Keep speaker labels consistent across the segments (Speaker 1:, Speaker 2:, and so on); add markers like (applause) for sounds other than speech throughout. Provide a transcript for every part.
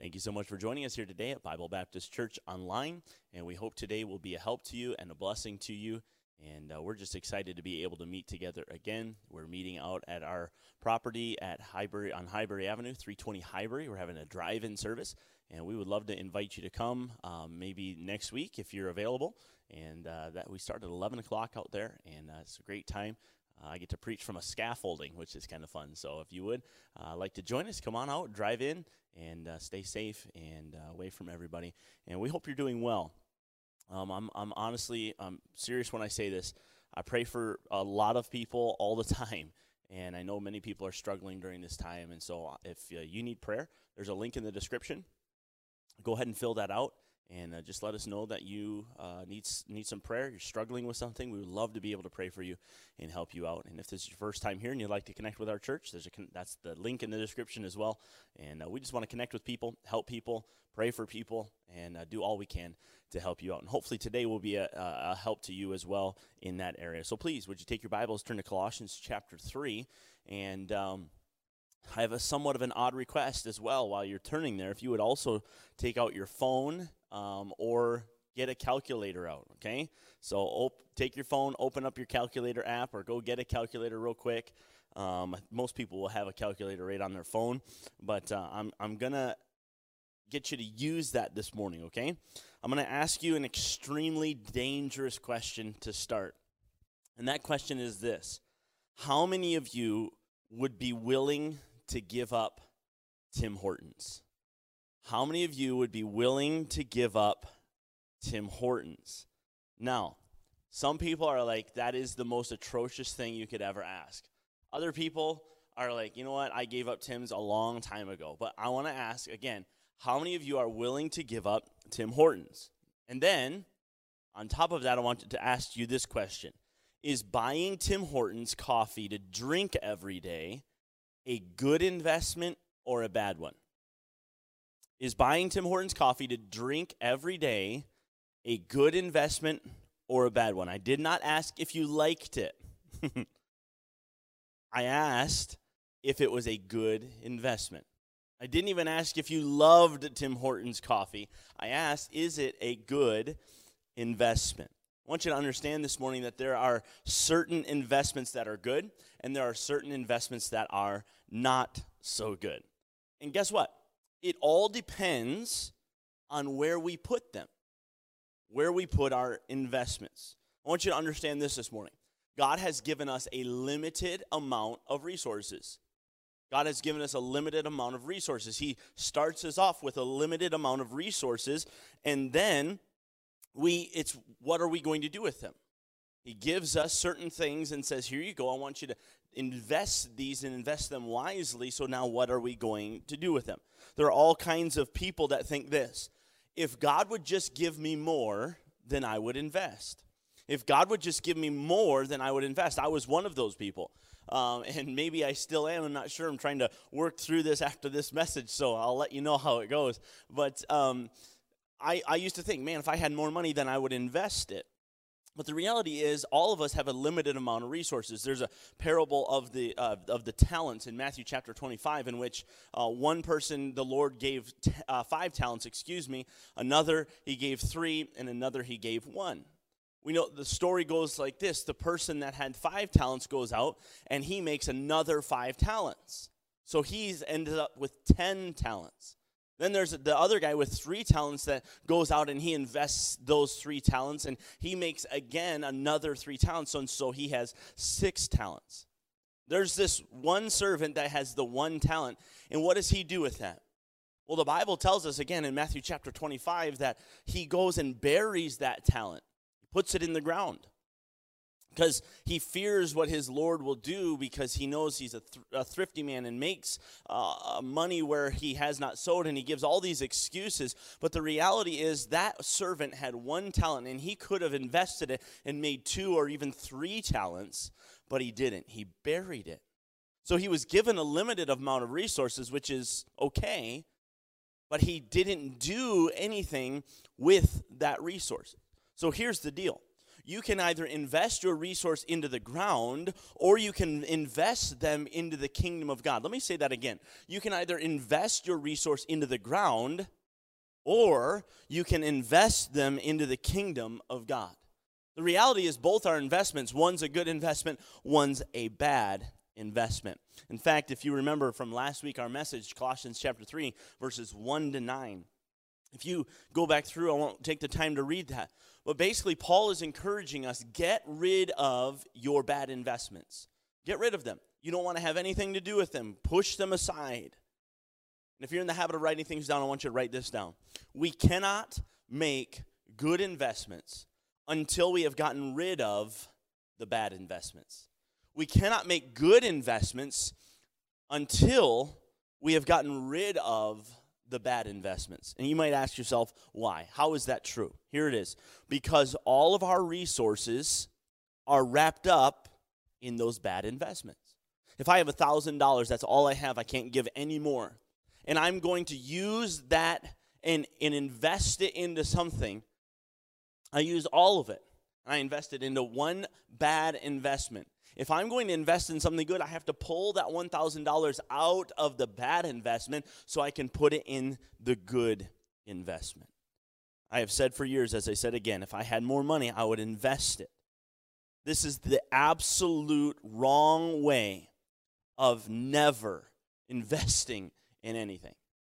Speaker 1: Thank you so much for joining us here today at Bible Baptist Church Online. And we hope today will be a help to you and a blessing to you. And uh, we're just excited to be able to meet together again. We're meeting out at our property at Highbury on Highbury Avenue, 320 Highbury. We're having a drive-in service, and we would love to invite you to come um, maybe next week if you're available. And uh, that we start at 11 o'clock out there, and uh, it's a great time. Uh, I get to preach from a scaffolding, which is kind of fun. So if you would uh, like to join us, come on out, drive in, and uh, stay safe and uh, away from everybody. And we hope you're doing well. Um, I'm, I'm honestly, I'm serious when I say this. I pray for a lot of people all the (laughs) time. And I know many people are struggling during this time. And so uh, if uh, you need prayer, there's a link in the description. Go ahead and fill that out and uh, just let us know that you uh, need need some prayer. You're struggling with something. We would love to be able to pray for you and help you out. And if this is your first time here and you'd like to connect with our church, there's a con- that's the link in the description as well. And uh, we just want to connect with people, help people, pray for people, and uh, do all we can to help you out. And hopefully today will be a, a help to you as well in that area. So please, would you take your Bibles, turn to Colossians chapter three, and um, I have a somewhat of an odd request as well while you're turning there. If you would also take out your phone um, or get a calculator out, okay? So op- take your phone, open up your calculator app, or go get a calculator real quick. Um, most people will have a calculator right on their phone, but uh, I'm, I'm going to get you to use that this morning, okay? I'm going to ask you an extremely dangerous question to start. And that question is this How many of you would be willing to give up Tim Hortons? How many of you would be willing to give up Tim Hortons? Now, some people are like, that is the most atrocious thing you could ever ask. Other people are like, you know what, I gave up Tim's a long time ago. But I want to ask again, how many of you are willing to give up Tim Hortons? And then, on top of that, I want to ask you this question Is buying Tim Hortons coffee to drink every day a good investment or a bad one? Is buying Tim Hortons coffee to drink every day a good investment or a bad one? I did not ask if you liked it. (laughs) I asked if it was a good investment. I didn't even ask if you loved Tim Hortons coffee. I asked, is it a good investment? I want you to understand this morning that there are certain investments that are good, and there are certain investments that are not so good. And guess what? It all depends on where we put them, where we put our investments. I want you to understand this this morning. God has given us a limited amount of resources. God has given us a limited amount of resources. He starts us off with a limited amount of resources, and then we it's what are we going to do with them? He gives us certain things and says, Here you go. I want you to invest these and invest them wisely. So now what are we going to do with them? There are all kinds of people that think this if God would just give me more, then I would invest. If God would just give me more, then I would invest. I was one of those people. Um, (laughs) and maybe I still am. I'm not sure. I'm trying to work through this after this message, so I'll let you know how it goes. But um, I, I used to think, man, if I had more money, then I would invest it. But the reality is, all of us have a limited amount of resources. There's a parable of the uh, of the talents in Matthew chapter 25, in which uh, one person the Lord gave t- uh, five talents, excuse me, another he gave three, and another he gave one. We know the story goes like this: the person that had five talents goes out, and he makes another five talents. So he's ended up with ten talents. Then there's the other guy with three talents that goes out and he invests those three talents and he makes again another three talents. And so he has six talents. There's this one servant that has the one talent. And what does he do with that? Well, the Bible tells us again in Matthew chapter 25 that he goes and buries that talent, puts it in the ground because he fears what his Lord will do because he knows he's a, a thrifty man and makes uh, money where he has not sowed, and he gives all these excuses. But the reality is that servant had one talent, and he could have invested it and made two or even three talents, but he didn't. He buried it. So he was given a limited amount of resources, which is okay, but he didn't do anything with that resource. So here's the deal You can either invest your resource into the ground or you can invest them into the kingdom of God. Let me say that again. You can either invest your resource into the ground or you can invest them into the kingdom of God. The reality is, both are investments. One's a good investment, one's a bad investment. In fact, if you remember from last week, our message, Colossians chapter 3, verses 1 to 9. If you go back through, I won't take the time to read that. But basically, Paul is encouraging us get rid of your bad investments. Get rid of them. You don't want to have anything to do with them. Push them aside. And if you're in the habit of writing things down, I want you to write this down. We cannot make good investments until we have gotten rid of the bad investments. We cannot make good investments until we have gotten rid of the bad investments. And you might ask yourself, why? How is that true? Here it is. Because all of our resources are wrapped up in those bad investments. If I have $1,000, that's all I have. I can't give any more. And I'm going to use that and, and invest it into something. I use all of it. I invest it into one bad investment. If I'm going to invest in something good, I have to pull that $1,000 out of the bad investment so I can put it in the good investment. I have said for years, as I said again, if I had more money, I would invest it. This is the absolute wrong way of never investing in anything.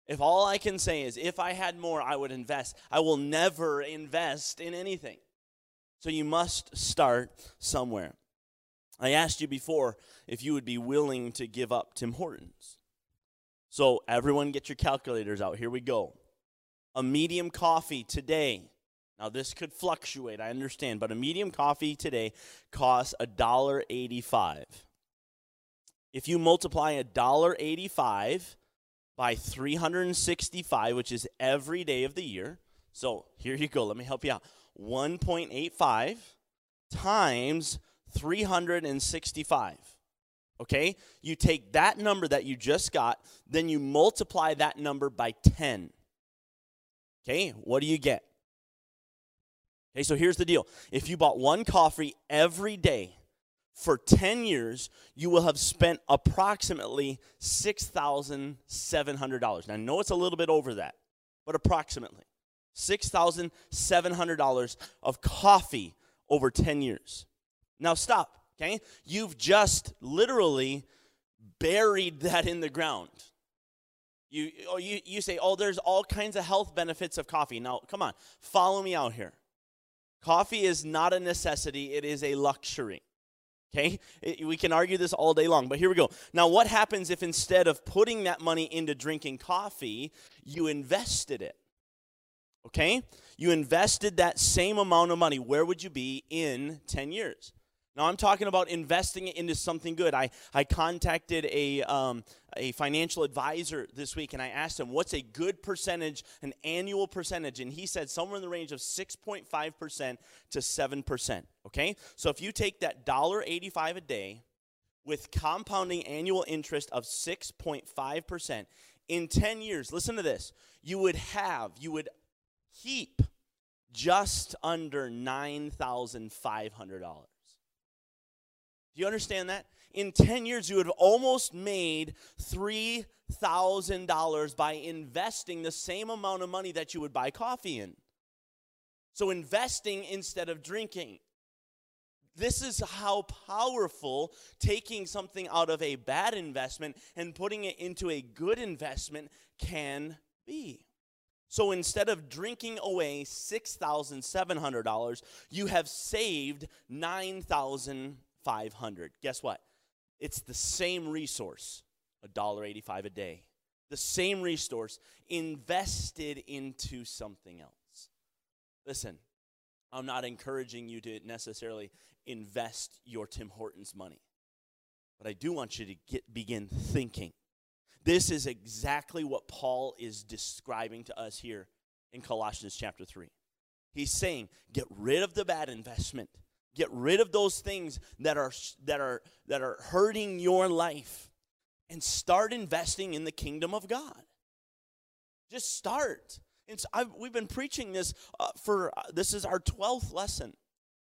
Speaker 1: If all I can say is, if I had more, I would invest, I will never invest in anything. So you must start somewhere. I asked you before if you would be willing to give up Tim Hortons. So, everyone get your calculators out. Here we go. A medium coffee today. Now, this could fluctuate, I understand, but a medium coffee today costs $1.85. If you multiply $1.85 by 365, which is every day of the year, so here you go, let me help you out. 1.85 times 365. Okay? You take that number that you just got, then you multiply that number by 10. Okay? What do you get? Okay, so here's the deal. If you bought one coffee every day for 10 years, you will have spent approximately $6,700. Now, I know it's a little bit over that, but approximately $6,700 of coffee over 10 years. Now stop, okay? You've just literally buried that in the ground. You, oh, you, you say, oh, there's all kinds of health benefits of coffee. Now, come on, follow me out here. Coffee is not a necessity, it is a luxury. Okay? It, we can argue this all day long, but here we go. Now, what happens if instead of putting that money into drinking coffee, you invested it? Okay? You invested that same amount of money. Where would you be in 10 years? Now, I'm talking about investing it into something good. I, I contacted a, um, a financial advisor this week and I asked him, what's a good percentage, an annual percentage? And he said somewhere in the range of 6.5% to 7%. Okay? So if you take that $1.85 a day with compounding annual interest of 6.5%, in 10 years, listen to this, you would have, you would heap just under $9,500. You understand that? In 10 years, you would have almost made $3,000 by investing the same amount of money that you would buy coffee in. So, investing instead of drinking. This is how powerful taking something out of a bad investment and putting it into a good investment can be. So instead of drinking away $6,700, you have saved 9000 500. Guess what? It's the same resource, $1.85 a day. The same resource invested into something else. Listen, I'm not encouraging you to necessarily invest your Tim Hortons money. But I do want you to get begin thinking. This is exactly what Paul is describing to us here in Colossians chapter 3. He's saying, get rid of the bad investment Get rid of those things that are that are that are hurting your life and start investing in the kingdom of God. Just start. It's, I've, we've been preaching this uh, for uh, this is our 12th lesson.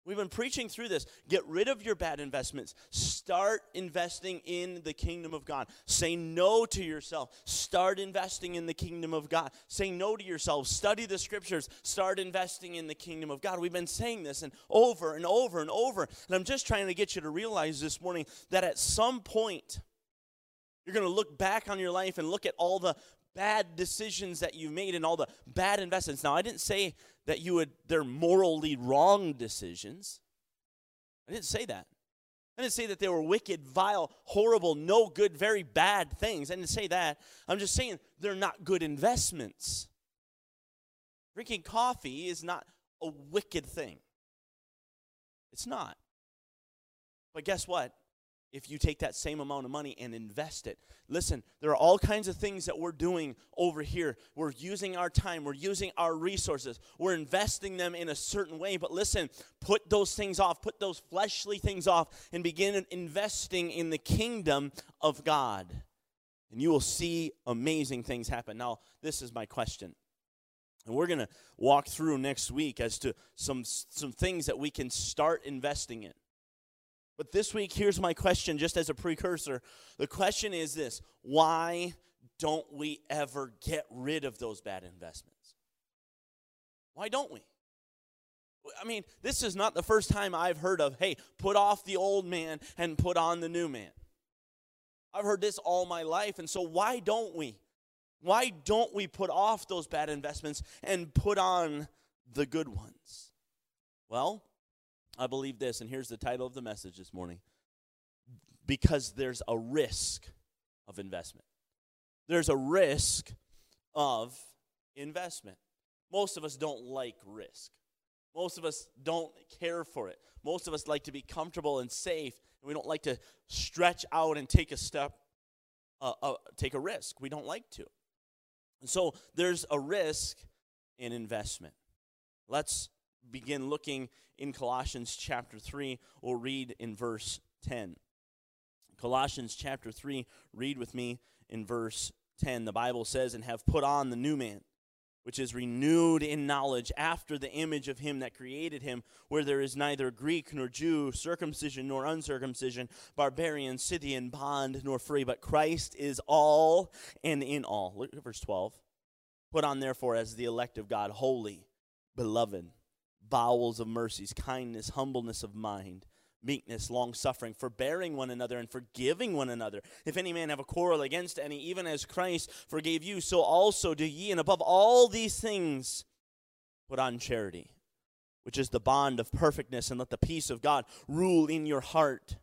Speaker 1: We've been preaching through this. Get rid of your bad investments. Start investing in the kingdom of God. Say no to yourself. Start investing in the kingdom of God. Say no to yourself. Study the scriptures. Start investing in the kingdom of God. We've been saying this and over and over and over. And I'm just trying to get you to realize this morning that at some point, you're going to look back on your life and look at all the bad decisions that you've made and all the bad investments. Now, I didn't say that you would they're morally wrong decisions. I didn't say that. I didn't say that they were wicked, vile, horrible, no good, very bad things. I didn't say that. I'm just saying they're not good investments. Drinking coffee is not a wicked thing. It's not. But guess what? If you take that same amount of money and invest it. Listen, there are all kinds of things that we're doing over here. We're using our time, we're using our resources, we're investing them in a certain way. But listen, put those things off, put those fleshly things off, and begin investing in the kingdom of God. And you will see amazing things happen. Now, this is my question. And we're going to walk through next week as to some, some things that we can start investing in. But this week, here's my question, just as a precursor. The question is this why don't we ever get rid of those bad investments? Why don't we? I mean, this is not the first time I've heard of, hey, put off the old man and put on the new man. I've heard this all my life, and so why don't we? Why don't we put off those bad investments and put on the good ones? Well, I believe this, and here's the title of the message this morning because there's a risk of investment. There's a risk of investment. Most of us don't like risk. Most of us don't care for it. Most of us like to be comfortable and safe, and we don't like to stretch out and take a step, uh, uh, take a risk. We don't like to. And so there's a risk in investment. Let's begin looking in Colossians chapter 3. We'll read in verse 10. Colossians chapter 3, read with me in verse 10. The Bible says, And have put on the new man, which is renewed in knowledge after the image of him that created him, where there is neither Greek nor Jew, circumcision nor uncircumcision, barbarian, Scythian, bond nor free, but Christ is all and in all. Look at verse 12. Put on, therefore, as the elect of God, holy, beloved bowels of mercies, kindness, humbleness of mind, meekness, long suffering, forbearing one another, and forgiving one another. If any man have a quarrel against any, even as Christ forgave you, so also do ye. And above all these things, put on charity, which is the bond of perfectness, and let the peace of God rule in your heart,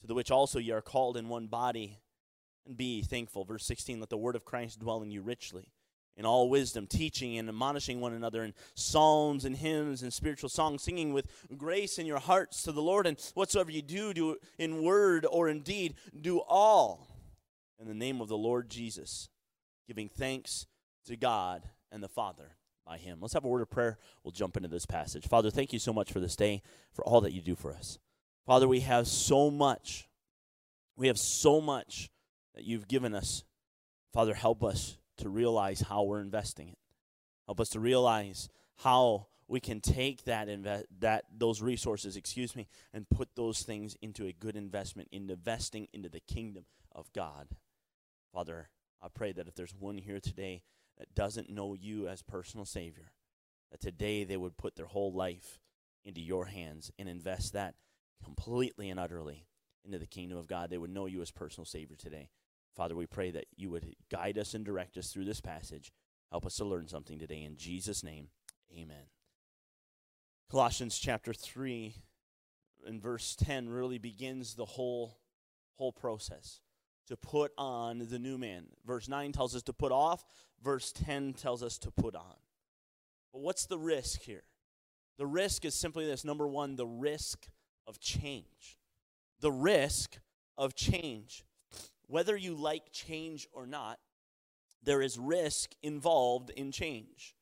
Speaker 1: to the which also ye are called in one body. And be thankful. Verse 16, let the word of Christ dwell in you richly in all wisdom, teaching and admonishing one another in psalms and hymns and spiritual songs, singing with grace in your hearts to the Lord. And whatsoever you do, do in word or in deed, do all in the name of the Lord Jesus, giving thanks to God and the Father by Him. Let's have a word of prayer. We'll jump into this passage. Father, thank you so much for this day, for all that you do for us. Father, we have so much. We have so much that you've given us. Father, help us to realize how we're investing it. Help us to realize how we can take that inve- that those resources, excuse me, and put those things into a good investment, in investing into the kingdom of God. Father, I pray that if there's one here today that doesn't know you as personal Savior, that today they would put their whole life into your hands and invest that completely and utterly into the kingdom of God. They would know you as personal Savior today. Father, we pray that you would guide us and direct us through this passage. Help us to learn something today. In Jesus' name, amen. Colossians chapter 3 and verse 10 really begins the whole, whole process to put on the new man. Verse 9 tells us to put off, verse 10 tells us to put on. But what's the risk here? The risk is simply this number one, the risk of change. The risk of change. Whether you like change or not, there is risk involved in change.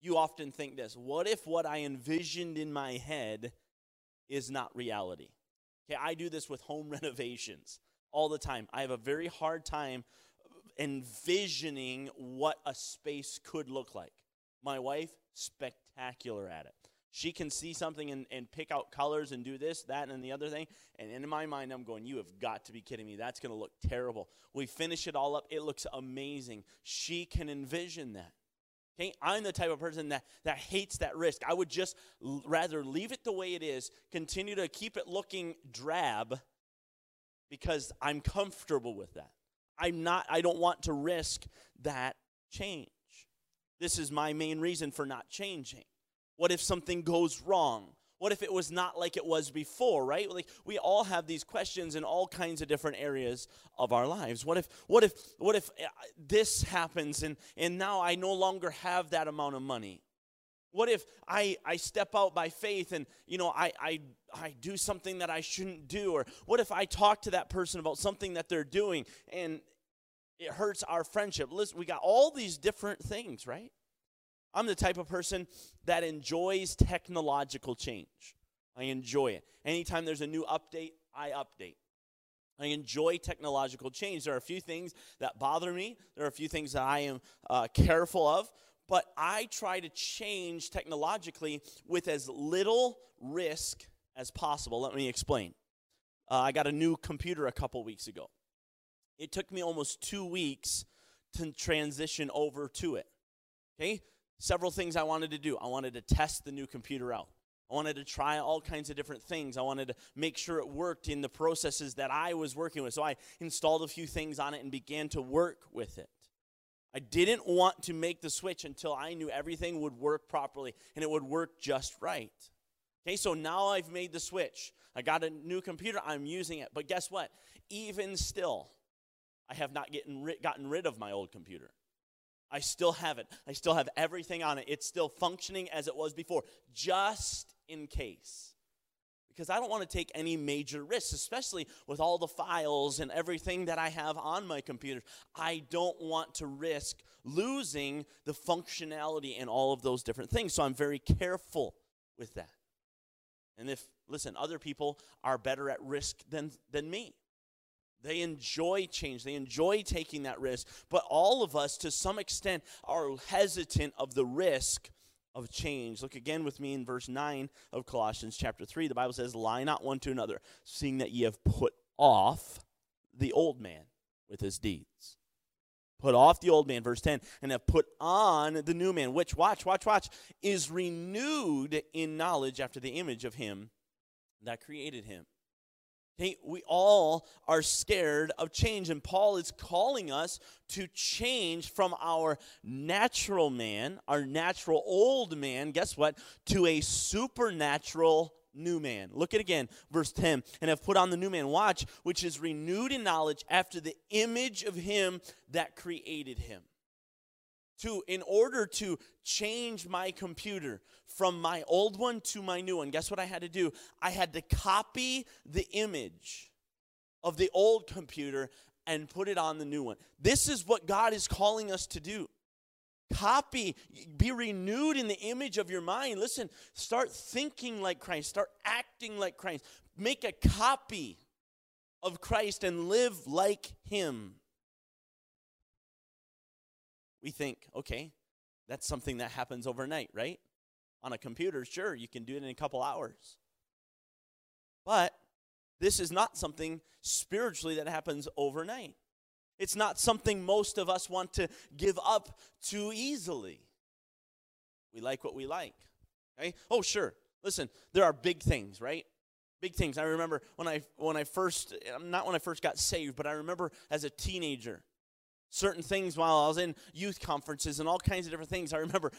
Speaker 1: You often think this what if what I envisioned in my head is not reality? Okay, I do this with home (laughs) renovations all the time. I have a very hard time envisioning what a space could look like. My wife, spectacular at it. She can see something and, and pick out colors and do this, that, and the other thing. And in my mind, I'm going, You have got to be kidding me. That's going to look terrible. We finish it all up. It looks amazing. She can envision that. Okay, I'm the type of person that, that hates that risk. I would just l- rather leave it the way it is, continue to keep it looking drab because I'm comfortable with that. I'm not, I don't want to risk that change. This is my main reason for not changing. What if something goes wrong? What if it was not like it was before, right? Like we all have these questions in all kinds of different areas of our lives. What if what if what if uh, this happens and and now I no longer have that amount of money? What if I, I step out by faith and you know I, I I do something that I shouldn't do? Or what if I talk to that person about something that they're doing and it hurts our friendship? Listen, we got all these different things, right? I'm the type of person that enjoys technological change. I enjoy it. Anytime there's a new update, I update. I enjoy technological change. There are a few things that bother me, there are a few things that I am uh, careful of, but I try to change technologically with as little risk as possible. Let me explain. Uh, I got a new computer a couple weeks ago. It took me almost two weeks to transition over to it. Okay? Several things I wanted to do. I wanted to test the new computer out. I wanted to try all kinds of different things. I wanted to make sure it worked in the processes that I was working with. So I installed a few things on it and began to work with it. I didn't want to make the switch until I knew everything would work properly and it would work just right. Okay, so now I've made the switch. I got a new computer, I'm using it. But guess what? Even still, I have not gotten rid of my old computer. I still have it. I still have everything on it. It's still functioning as it was before, just in case. Because I don't want to take any major risks, especially with all the files and everything that I have on my computer. I don't want to risk losing the functionality and all of those different things. So I'm very careful with that. And if, listen, other people are better at risk than, than me. They enjoy change. They enjoy taking that risk. But all of us, to some extent, are hesitant of the risk of change. Look again with me in verse 9 of Colossians chapter 3. The Bible says, Lie not one to another, seeing that ye have put off the old man with his deeds. Put off the old man, verse 10, and have put on the new man, which, watch, watch, watch, is renewed in knowledge after the image of him that created him. Okay, we all are scared of change, and Paul is calling us to change from our natural man, our natural old man, guess what, to a supernatural new man. Look at again, verse 10, and have put on the new man, watch, which is renewed in knowledge after the image of him that created him to in order to change my computer from my old one to my new one guess what i had to do? I had to copy the image of the old computer and put it on the new one. This is what god is calling us to do. Copy be renewed in the image of your mind. Listen start thinking like christ. Start acting like christ. Make a copy of christ and live like him we think, okay, that's something that happens overnight, right? On a computer, sure, you can do it in a couple hours. But this is not something spiritually that happens overnight. It's not something most of us want to give up too easily. We like what we like. Okay? Oh, sure. Listen, there are big things, right? Big things. I remember when I when I first not when I first got saved, but I remember as a teenager certain things while I was in youth conferences and all kinds of different things. I remember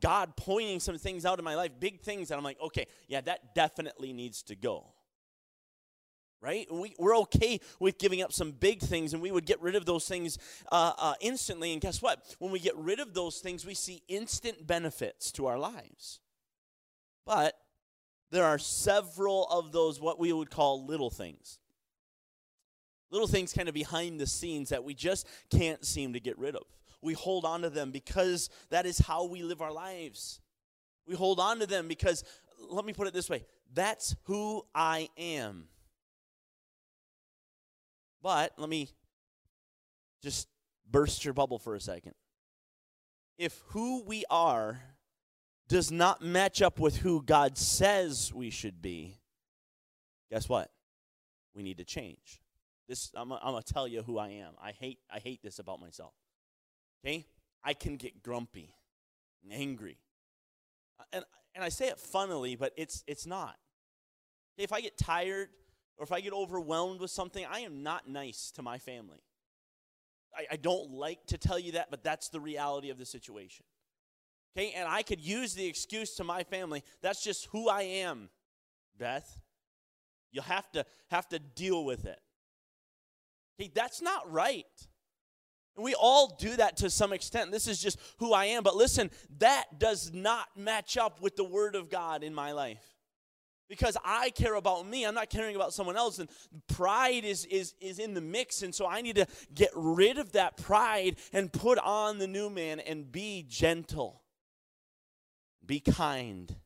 Speaker 1: God pointing some things out in my life, big things that I'm like, okay, yeah, that definitely needs to go. Right? We, we're okay with giving up some big things, and we would get rid of those things uh, uh, instantly. And guess what? When we get rid of those things, we see instant benefits to our lives. But there are several of those, what we would call little things Little things kind of behind the scenes that we just can't seem to get rid of. We hold on to them because that is how we live our lives. We hold on to them because, let me put it this way that's who I am. But let me just burst your bubble for a second. If who we are does not match up with who God says we should be, guess what? We need to change. This I'm, I'm gonna tell you who I am. I hate I hate this about myself. Okay, I can get grumpy and angry, uh, and and I say it funnily, but it's it's not. Okay, if I get tired or if I get overwhelmed with something, I am not nice to my family. I, I don't like to tell you that, but that's the reality of the situation. Okay, and I could use the excuse to my family, that's just who I am, Beth. You'll have to have to deal with it. Okay, that's not right. And we all do that to some extent. This is just who I am. But listen, that does not match up with the Word of God in my life. Because I care about me, I'm not caring about someone else. And pride is, is, is in the mix. And so I need to get rid of that pride and put on the new man and be gentle, be kind,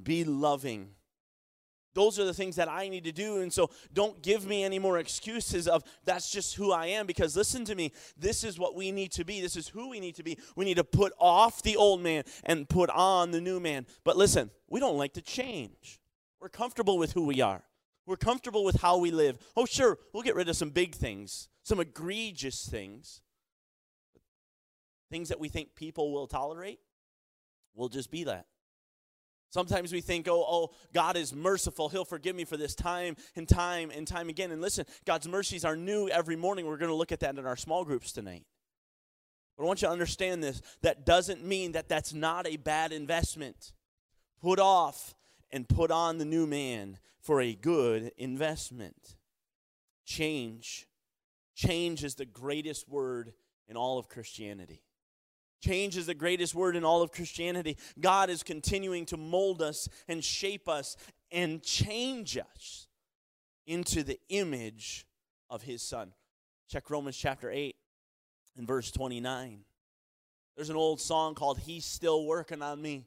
Speaker 1: be loving those are the things that I need to do. And so don't give me any more excuses of that's just who I am because listen to me. This is what we need to be. This is who we need to be. We need to put off the old man and put on the new man. But listen, we don't like to change. We're comfortable with who we are. We're comfortable with how we live. Oh, sure, we'll get rid of some big things, some egregious things. Things that we think people will tolerate. We'll just be that. Sometimes we think, oh, oh, God is merciful. He'll forgive me for this time and time and time again. And listen, God's mercies are new every morning. We're going to look at that in our small groups tonight. But I want you to understand this. That doesn't mean that that's not a bad investment. Put off and put on the new man for a good investment. Change. Change is the greatest word in all of Christianity. Change is the greatest word in all of Christianity. God is continuing to mold us and shape us and change us into the image of his son. Check Romans chapter 8 and verse 29. There's an old song called He's Still Working on Me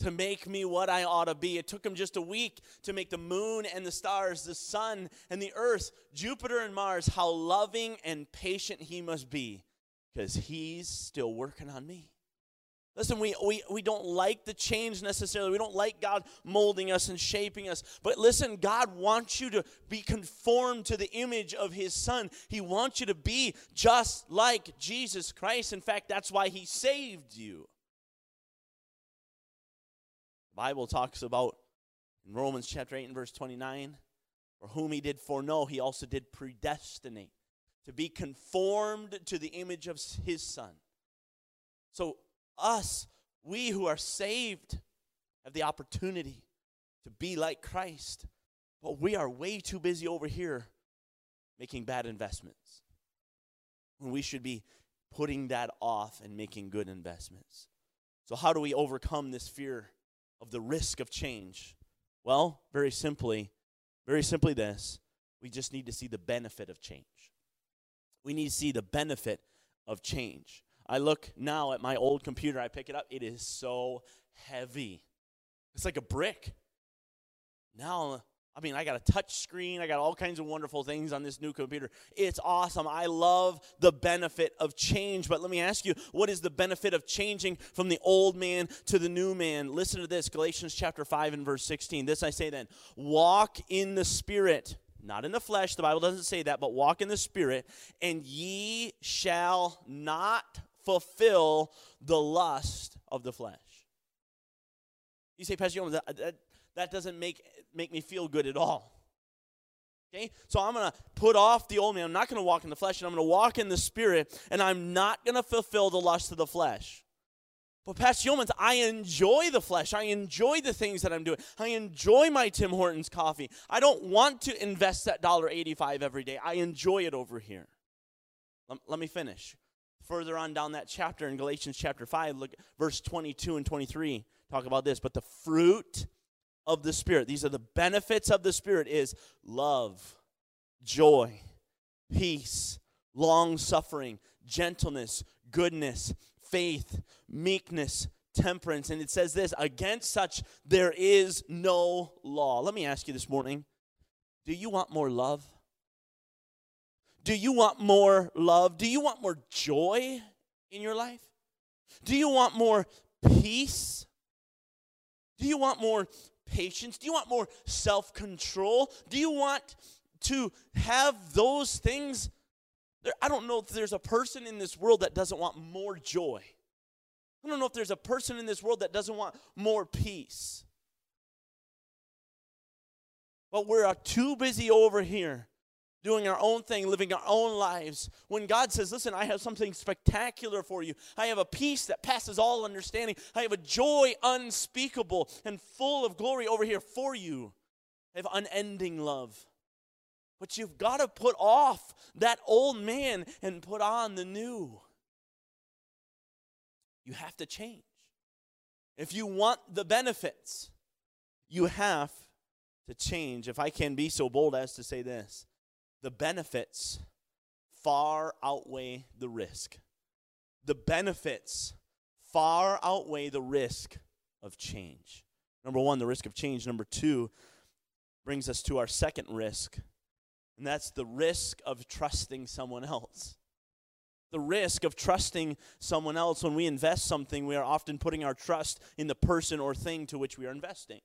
Speaker 1: to make me what I ought to be. It took him just a week to make the moon and the stars, the sun and the earth, Jupiter and Mars. How loving and patient he must be because he's still working on me. Listen, we, we, we don't like the change necessarily. We don't like God molding us and shaping us. But listen, God wants you to be conformed to the image of His Son. He wants you to be just like Jesus Christ. In fact, that's why He saved you. The Bible talks about in Romans chapter 8 and verse 29 for whom He did foreknow, He also did predestinate to be conformed to the image of his son. So, us, we who are saved, have the opportunity to be like Christ, but we are way too busy over here making bad investments when we should be putting that off and making good investments. So, how do we overcome this fear of the risk of change? Well, very simply, very simply, this we just need to see the benefit of change we need to see the benefit of change. I look now at my old computer, I pick it up, it is so heavy. It's like a brick. Now, I mean, I got a touch screen, I got all kinds of wonderful things on this new computer. It's awesome. I love the benefit of change. But let me ask you, what is the benefit of changing from the old man to the new man? Listen to this Galatians chapter 5 and verse 16. This I say then walk in the Spirit not in the flesh, the Bible doesn't say that, but walk in the Spirit, and ye shall not fulfill the lust of the flesh. You say, Pastor that, that, that doesn't make, make me feel good at all. Okay? So I'm going to put off the old man. I'm not going to walk in the flesh, and I'm going to walk in the Spirit, and I'm not going to fulfill the lust of the flesh. But Pastor Yeomans, I enjoy the flesh. I enjoy the things that I'm doing. I enjoy my Tim Hortons coffee. I don't want to invest that $1.85 every day. I enjoy it over here. Let, let me finish. Further on down that chapter in Galatians chapter 5, look verse 22 and 23. Talk about this. But the fruit of the Spirit, these are the benefits of the Spirit, is love, joy, peace, long suffering, gentleness, goodness, faith, meekness, temperance. And it says this against such there is no law. Let me ask you this morning do you want more love? Do you want more love? Do you want more joy in your life? Do you want more peace? Do you want more patience? Do you want more self control? Do you want to have those things? There, I don't know if there's a person in this world that doesn't want more joy. I don't know if there's a person in this world that doesn't want more peace. But we're uh, too busy over here doing our own thing, living our own lives. When God says, Listen, I have something spectacular for you, I have a peace that passes all understanding, I have a joy unspeakable and full of glory over here for you. I have unending love. But you've got to put off that old man and put on the new. You have to change. If you want the benefits, you have to change. If I can be so bold as to say this, the benefits far outweigh the risk. The benefits far outweigh the risk of change. Number one, the risk of change. Number two brings us to our second risk, and that's the risk of trusting someone else the risk of trusting someone else. When we invest something, we are often putting our trust in the person or thing to which we are investing.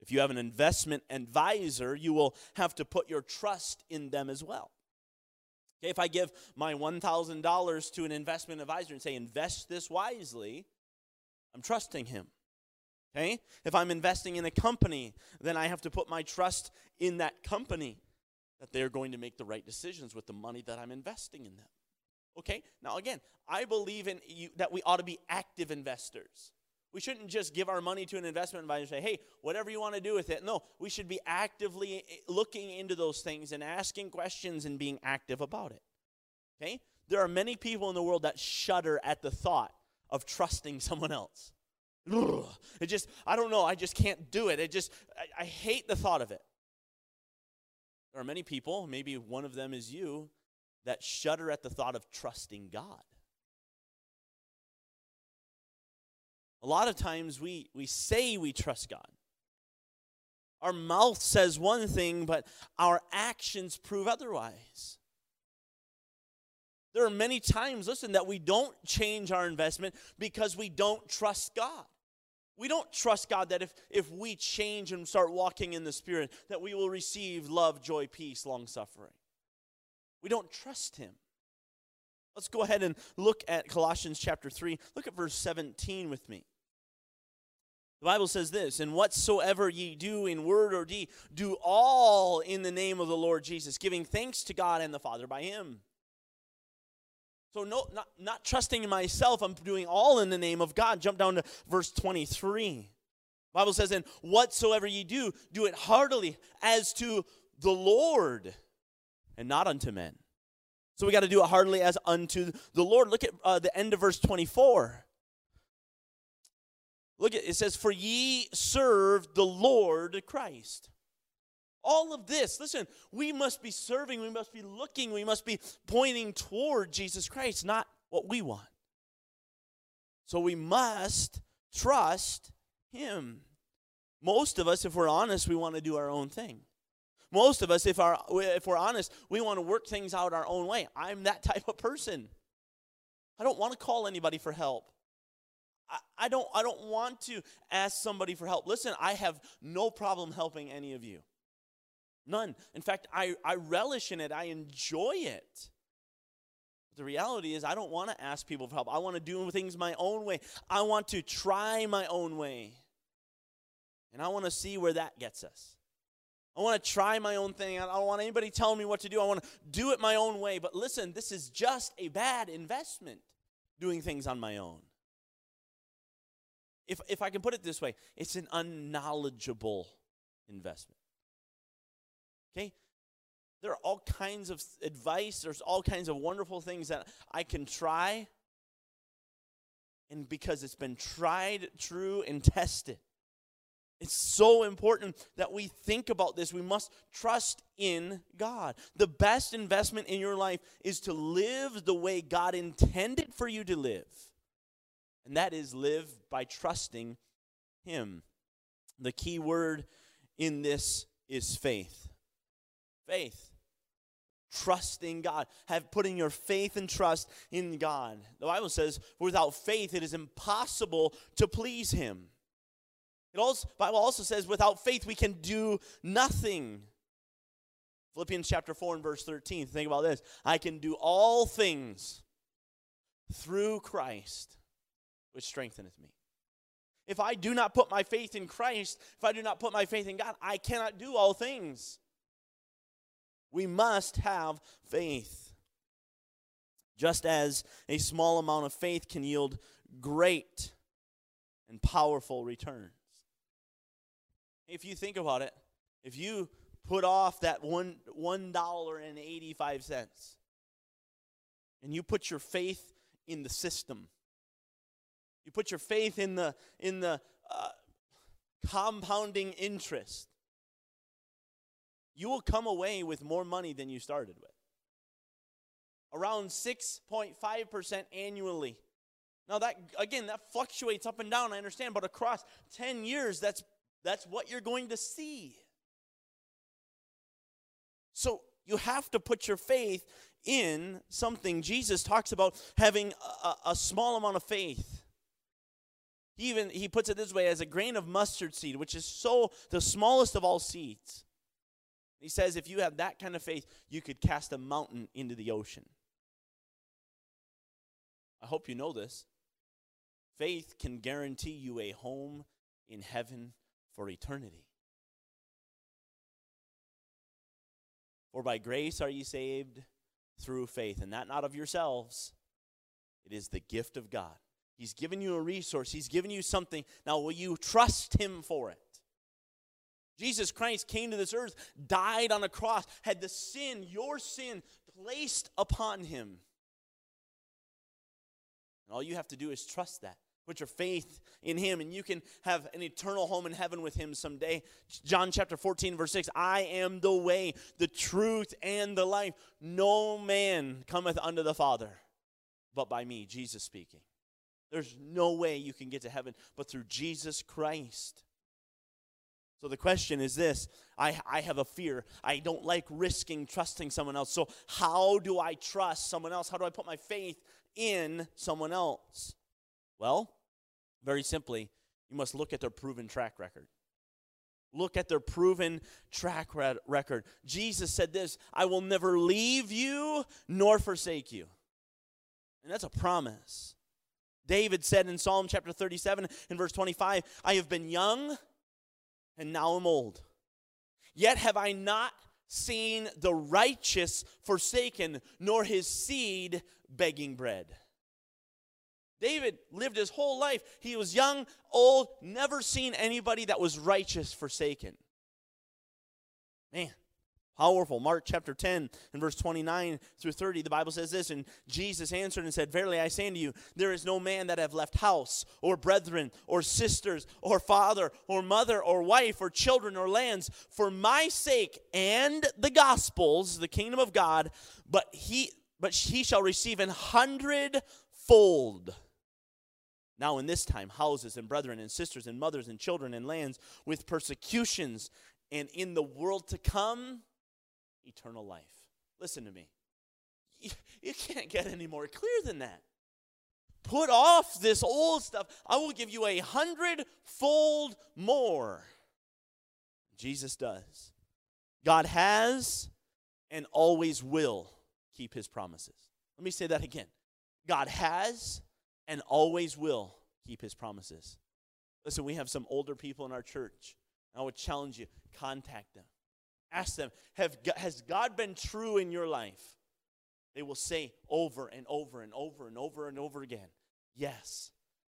Speaker 1: If you have an investment advisor, you will have to put your trust in them as well. Okay, if I give my $1,000 to an investment advisor and say, invest this wisely, I'm trusting him. Okay? If I'm investing in a company, then I have to put my trust in that company that they're going to make the right decisions with the money that I'm investing in them. Okay? Now, again, I believe in you, that we ought to be active investors. We shouldn't just give our money to an investment advisor and say, hey, whatever you want to do with it. No, we should be actively eh, looking into those things and asking questions and being active about it. Okay? There are many people in the world that shudder at the thought of trusting (laughs) someone else. It just, I don't know, I just can't do it. It just, I, I hate the thought of it. There are many people, maybe one of them is you, that shudder at the thought of trusting God. A lot of times we, we say we trust God. Our mouth says one thing, but our actions prove otherwise. There are many times, listen, that we don't change our investment because we don't trust God. We don't trust God that if, if we change and start walking in the Spirit, that we will receive love, joy, peace, long suffering. We don't trust Him. Let's go ahead and look at Colossians chapter 3. Look at verse 17 with me. The Bible says this, and whatsoever ye do in word or deed, do all in the name of the Lord Jesus, giving thanks to God and the Father by him. So no, not, not trusting in myself, I'm doing all in the name of God. Jump down to verse 23. Bible says, and whatsoever ye do, do it heartily as to the Lord and not unto men. So we got to do it heartily as unto the Lord. Look at uh, the end of verse 24. Look at it says, For ye serve the Lord Christ. All of this, listen, we must be serving, we must be looking, we must be pointing toward Jesus Christ, not what we want. So we must trust Him. Most of us, if we're honest, we want to do our own thing. Most of us, if, our, if we're honest, we want to work things out our own way. I'm that (laughs) type of person. I don't want to call anybody for help. I, I, don't, I don't want to ask somebody for help. Listen, I have no problem helping any of you. None. In fact, I, I relish in it, I enjoy it. But the reality is, I don't want to ask people for help. I want to do things my own way. I want to try my own way. And I want to see where that gets us. I want to try my own thing. I don't want anybody telling me what to do. I want to do it my own way. But listen, this is just a bad investment doing things on my own. If, if I can put it this way, it's an unknowledgeable investment. Okay? There are all kinds of advice, there's all kinds of wonderful things that I can try. And because it's been tried, true, and tested. It's so important that we think about this. We must trust in God. The best investment in your life is to live the way God intended for you to live. And that is live by trusting Him. The key word in this is faith faith trusting God, have putting your faith and trust in God. The Bible says, without faith, it is impossible to please Him. It also Bible also says without faith we can do nothing. Philippians chapter 4 and verse 13. Think about this. I can do all things through Christ, which strengtheneth me. If I do not put my faith in Christ, if I do not put my faith in God, I cannot do all things. We must have faith. Just as a small amount of faith can yield great and powerful returns. If you think about it, if you put off that one one dollar and eighty five cents, and you put your faith in the system, you put your faith in the in the uh, compounding interest, you will come away with more money than you started with. Around 6.5% annually. Now that again that fluctuates up and down, I understand, but across 10 years that's that's what you're going to see. So you have to put your faith in something. Jesus talks about having a, a, small amount of faith. He even he puts it this way as a grain of mustard seed, which is so the smallest of all seeds. He says if you have that kind of faith, you could cast a mountain into the ocean. I hope you know this. Faith can guarantee you a home in heaven for eternity. For by grace are ye saved through faith, and that not of yourselves. It is the gift of God. He's given you a resource, He's given you something. Now, will you trust Him for it? Jesus Christ came to this earth, died on a cross, had the sin, your sin, placed upon Him. And all you have to do is trust that. Put your faith in him, and you can have an eternal home in heaven with him someday. John chapter 14, verse 6 I am the way, the truth, and the life. No man cometh unto the Father but by me, Jesus speaking. There's no way you can get to heaven but through Jesus Christ. So the question is this I, I have a fear. I don't like risking trusting someone else. So, how do I trust someone else? How do I put my faith in someone else? Well, very simply, you must look at their proven track record. Look at their proven track record. Jesus said this I will never leave you nor forsake you. And that's a promise. David said in Psalm chapter 37 and verse 25, I have been young and now I'm old. Yet have I not seen the righteous forsaken, nor his seed begging bread. David lived his whole life. He was young, old, never seen anybody that was righteous forsaken. Man, powerful. Mark chapter 10 and verse 29 through 30, the Bible says this, and Jesus answered and said, Verily I say unto you, there is no man that have left house, or brethren, or sisters, or father, or mother, or wife, or children, or lands, for my sake and the gospels, the kingdom of God, but he but he shall receive an hundredfold now, in this time, houses and brethren and sisters and mothers and children and lands with persecutions, and in the world to come, eternal life. Listen to me. You can't get any more clear than that. Put off this old stuff. I will give you a hundredfold more. Jesus does. God has and always will keep his promises. Let me say that again. God has and always will keep his promises. Listen, we have some older people in our church. I would challenge you contact them. Ask them, have, has God been true in your life? They will say over and over and over and over and over again, yes.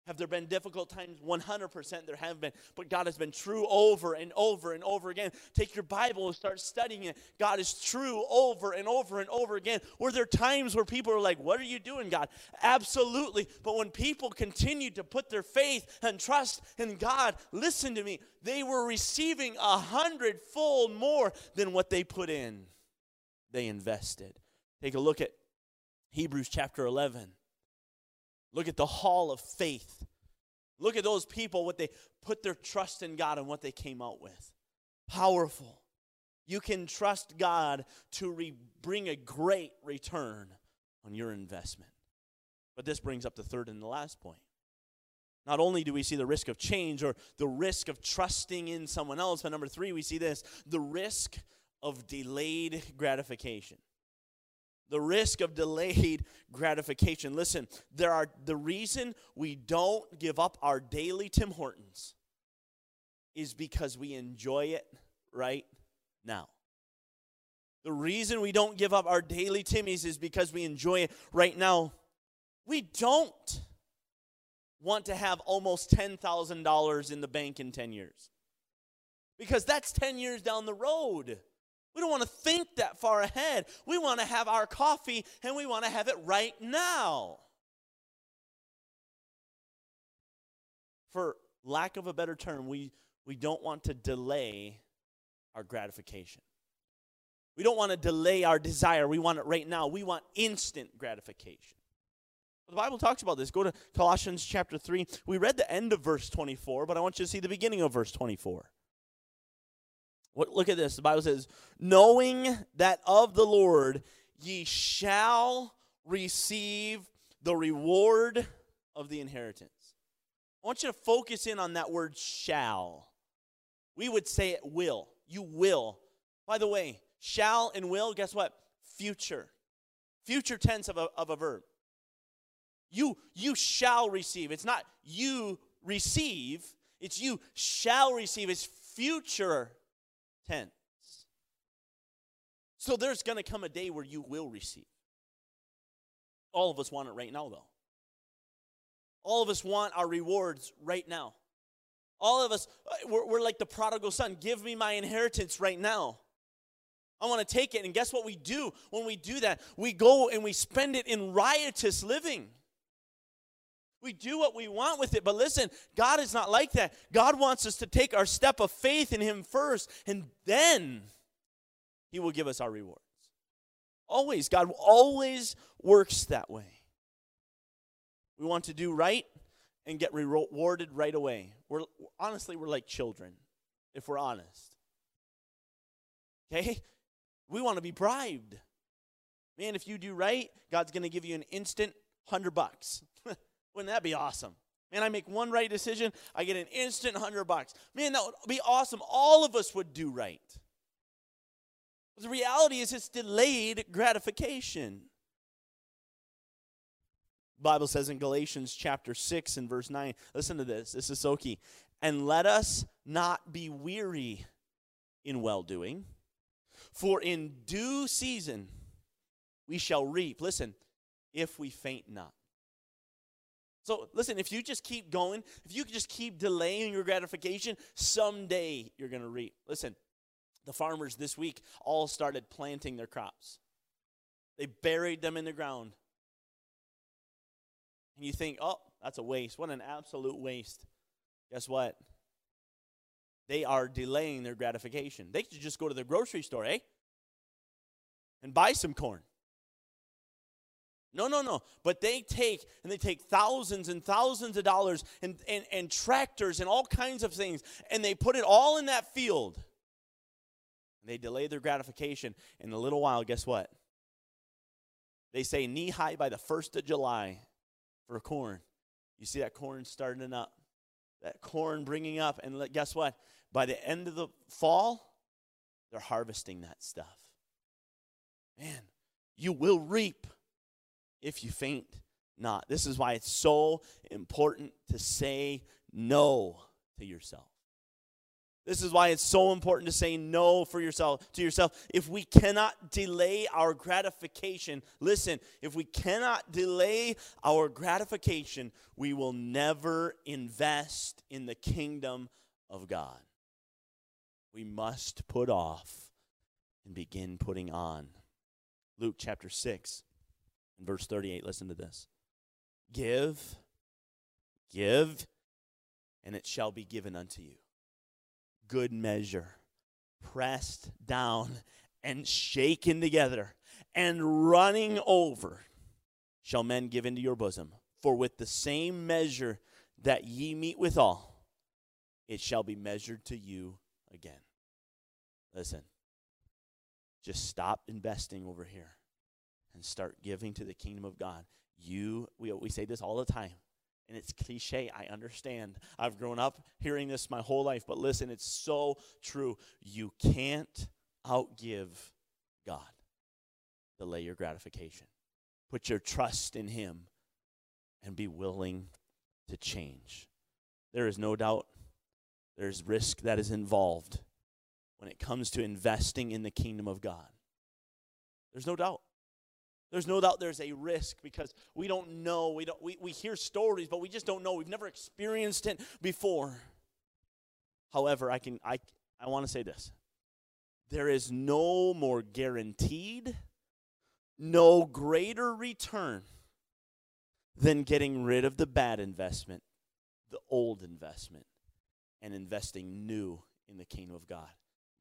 Speaker 1: Have there been difficult times? 100% there have been. But God has been true over and over and over again. Take your Bible and start studying it. God is true over and over and over again. Were there times where people are like, What are you doing, God? Absolutely. But when people continued to put their faith and trust in God, listen to me, they were receiving a hundredfold more than what they put in, they invested. Take a look at Hebrews chapter 11. Look at the hall of faith. Look at those people, what they put their trust in God and what they came out with. Powerful. You can trust God to re- bring a great return on your investment. But this brings up the third and the last point. Not only do we see the risk of change or the risk of trusting in someone else, but number three, we see this the risk of delayed gratification. The risk of delayed (laughs) gratification. Listen, there are the reason we don't give up our daily Tim Hortons is because we enjoy it right now. The reason we don't give up our daily Timmys is because we enjoy it right now. We don't want to have almost $10,000 in the bank in 10 years because that's 10 years down the road. We don't want to think that far ahead. We want to have our coffee and we want to have it right now. For lack of a better term, we, we don't want to delay our gratification. We don't want to delay our desire. We want it right now. We want instant gratification. The Bible talks about this. Go to Colossians chapter 3. We read the end of verse 24, but I want you to see the beginning of verse 24. Look at this. The Bible says, Knowing that of the Lord ye shall receive the reward of the inheritance. I want you to focus in on that word shall. We would say it will. You will. By the way, shall and will, guess what? Future. Future tense of a, of a verb. You, you shall receive. It's not you receive, it's you shall receive. It's future tense. So there's going to come a day where you will receive. All of us want it right now, though. All of us want our rewards right now. All of us, uh, we're, we're like the prodigal son. Give me my inheritance right now. I want to take it. And guess what we do when we do that? We go and we spend it in riotous living. We do what we want with it, but listen, God is not like that. God wants us to take our step of faith in Him first, and then He will give us our rewards. Always. God always works that way. We want to do right and get rewarded right away. We're honestly we're like children if we're honest. Okay? We want to be bribed. Man, if you do right, God's going to give you an instant 100 bucks. Wouldn't that be awesome? Man, I make one right decision, I get an instant 100 bucks. Man, that would be awesome. All of us would do right. But the reality is it's delayed gratification. Bible says in Galatians chapter 6 and verse 9, listen to this. This is so key. And let us not be weary in well doing, for in due season we shall reap. Listen, if we faint not. So listen, if you just keep going, if you just keep delaying your gratification, someday you're going to reap. Listen, the farmers this week all started planting their crops. They buried them in the ground. And you think, oh, that's a waste. What an absolute waste. Guess what? They are delaying their gratification. They could just go to the grocery store, eh? And buy some corn. No, no, no. But they take and they take thousands and thousands of dollars and, and, and tractors and all kinds of things, and they put it all in that field. And they delay their gratification. In a little while, guess what? They say knee high by the 1st of July for corn. You see that corn starting up, that corn bringing up, and guess what? By the end of the fall, they're harvesting that stuff. Man, you will reap if you faint not. This is why it's so important to say no to yourself. This is why it's so important to say no for yourself to yourself. If we cannot delay our gratification, listen, if we cannot delay our gratification, we will never invest in the kingdom of God. We must put off and begin putting on. Luke chapter 6 verse 38, listen to this. Give, give, and it shall be given unto you. Good measure, pressed down and shaken together and running over, shall men give into your bosom. For with the same measure that ye meet withal, it shall be measured to you again. Listen, just stop investing over here and start giving to the kingdom of God. You, we, we say this all the time And it's cliche, I understand. I've grown up hearing this my whole life, but listen, it's so true. You can't outgive God. Delay your gratification. Put your trust in Him and be willing to change. There is no doubt there's risk that is involved when it comes to investing in the kingdom of God. There's no doubt. There's no doubt there's a risk because we don't know. We, don't, we, we hear stories, but we just don't know. We've never experienced it before. However, I, can, I, I want to say this there is no more guaranteed, no greater return than getting rid of the bad investment, the old investment, and investing new in the kingdom of God.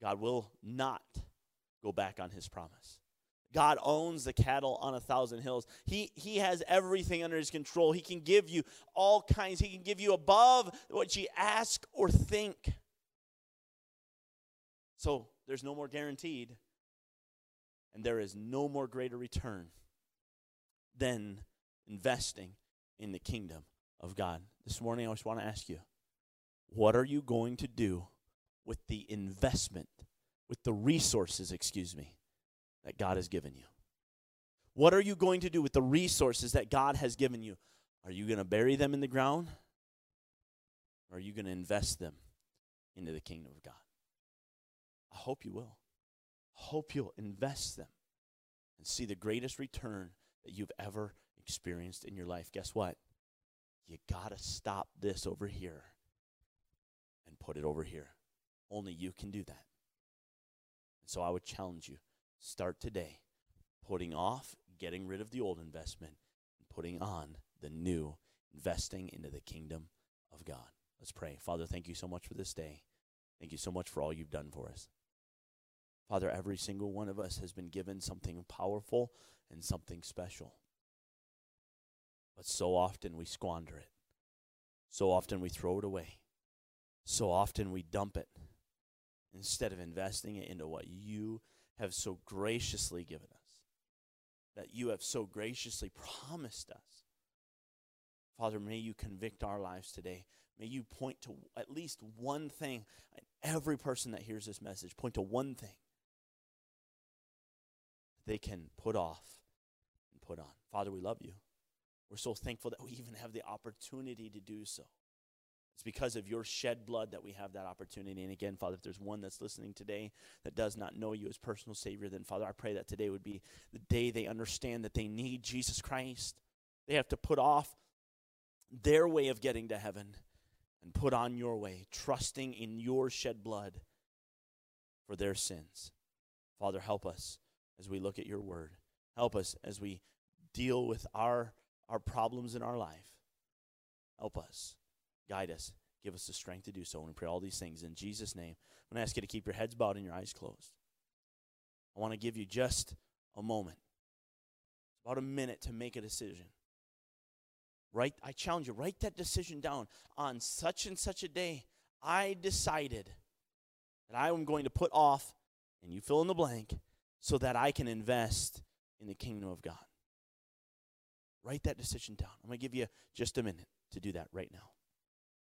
Speaker 1: God will not go back on his promise. God owns the cattle on a thousand hills. He, he has everything under his control. He can give you all kinds. He can give you above what you ask or think. So there's no more guaranteed, and there is no more greater return than investing in the kingdom of God. This morning, I just want to ask you what are you going to do with the investment, with the resources, excuse me, that God has given you? What are you going to do with the resources that God has given you? Are you going to bury them in the ground? Or are you going to invest them into the kingdom of God? I hope you will. I hope you'll invest them and see the greatest return that you've ever experienced in your life. Guess what? You got to stop this over here and put it over here. Only you can do that. And so I would challenge you start today putting off getting rid of the old investment and putting on the new, investing into the kingdom of God. Let's pray. Father, thank you so much for this day. Thank you so much for all you've done for us. Father, every single one of us has been given something powerful and something special. But so often we squander it. So often we throw it away. So often we dump it instead of investing it into what you have so graciously given us, that you have so graciously promised us. Father, may you convict our lives today. May you point to at least one thing. Every person that hears this message, point to one thing they can put off and put on. Father, we love you. We're so thankful that we even have the opportunity to do so. It's because of your shed blood that we have that opportunity. And again, Father, if there's one that's listening today that does not know you as personal Savior, then Father, I pray that today would be the day they understand that they need Jesus Christ. They have to put off their way of getting to heaven and put on your way, trusting in your shed blood for their sins. Father, help us as we look at your word. Help us as we deal with our, our problems in our life. Help us Guide us. Give us the strength to do so. And we pray all these things in Jesus' name. I'm going to ask you to keep your heads bowed and your eyes closed. I want to give you just a moment, about a minute to make a decision. Write, I challenge you, write that decision down. On such and such a day, I decided that I am going to put off, and you fill in the blank, so that I can invest in the kingdom of God. Write that decision down. I'm going to give you just a minute to do that right now.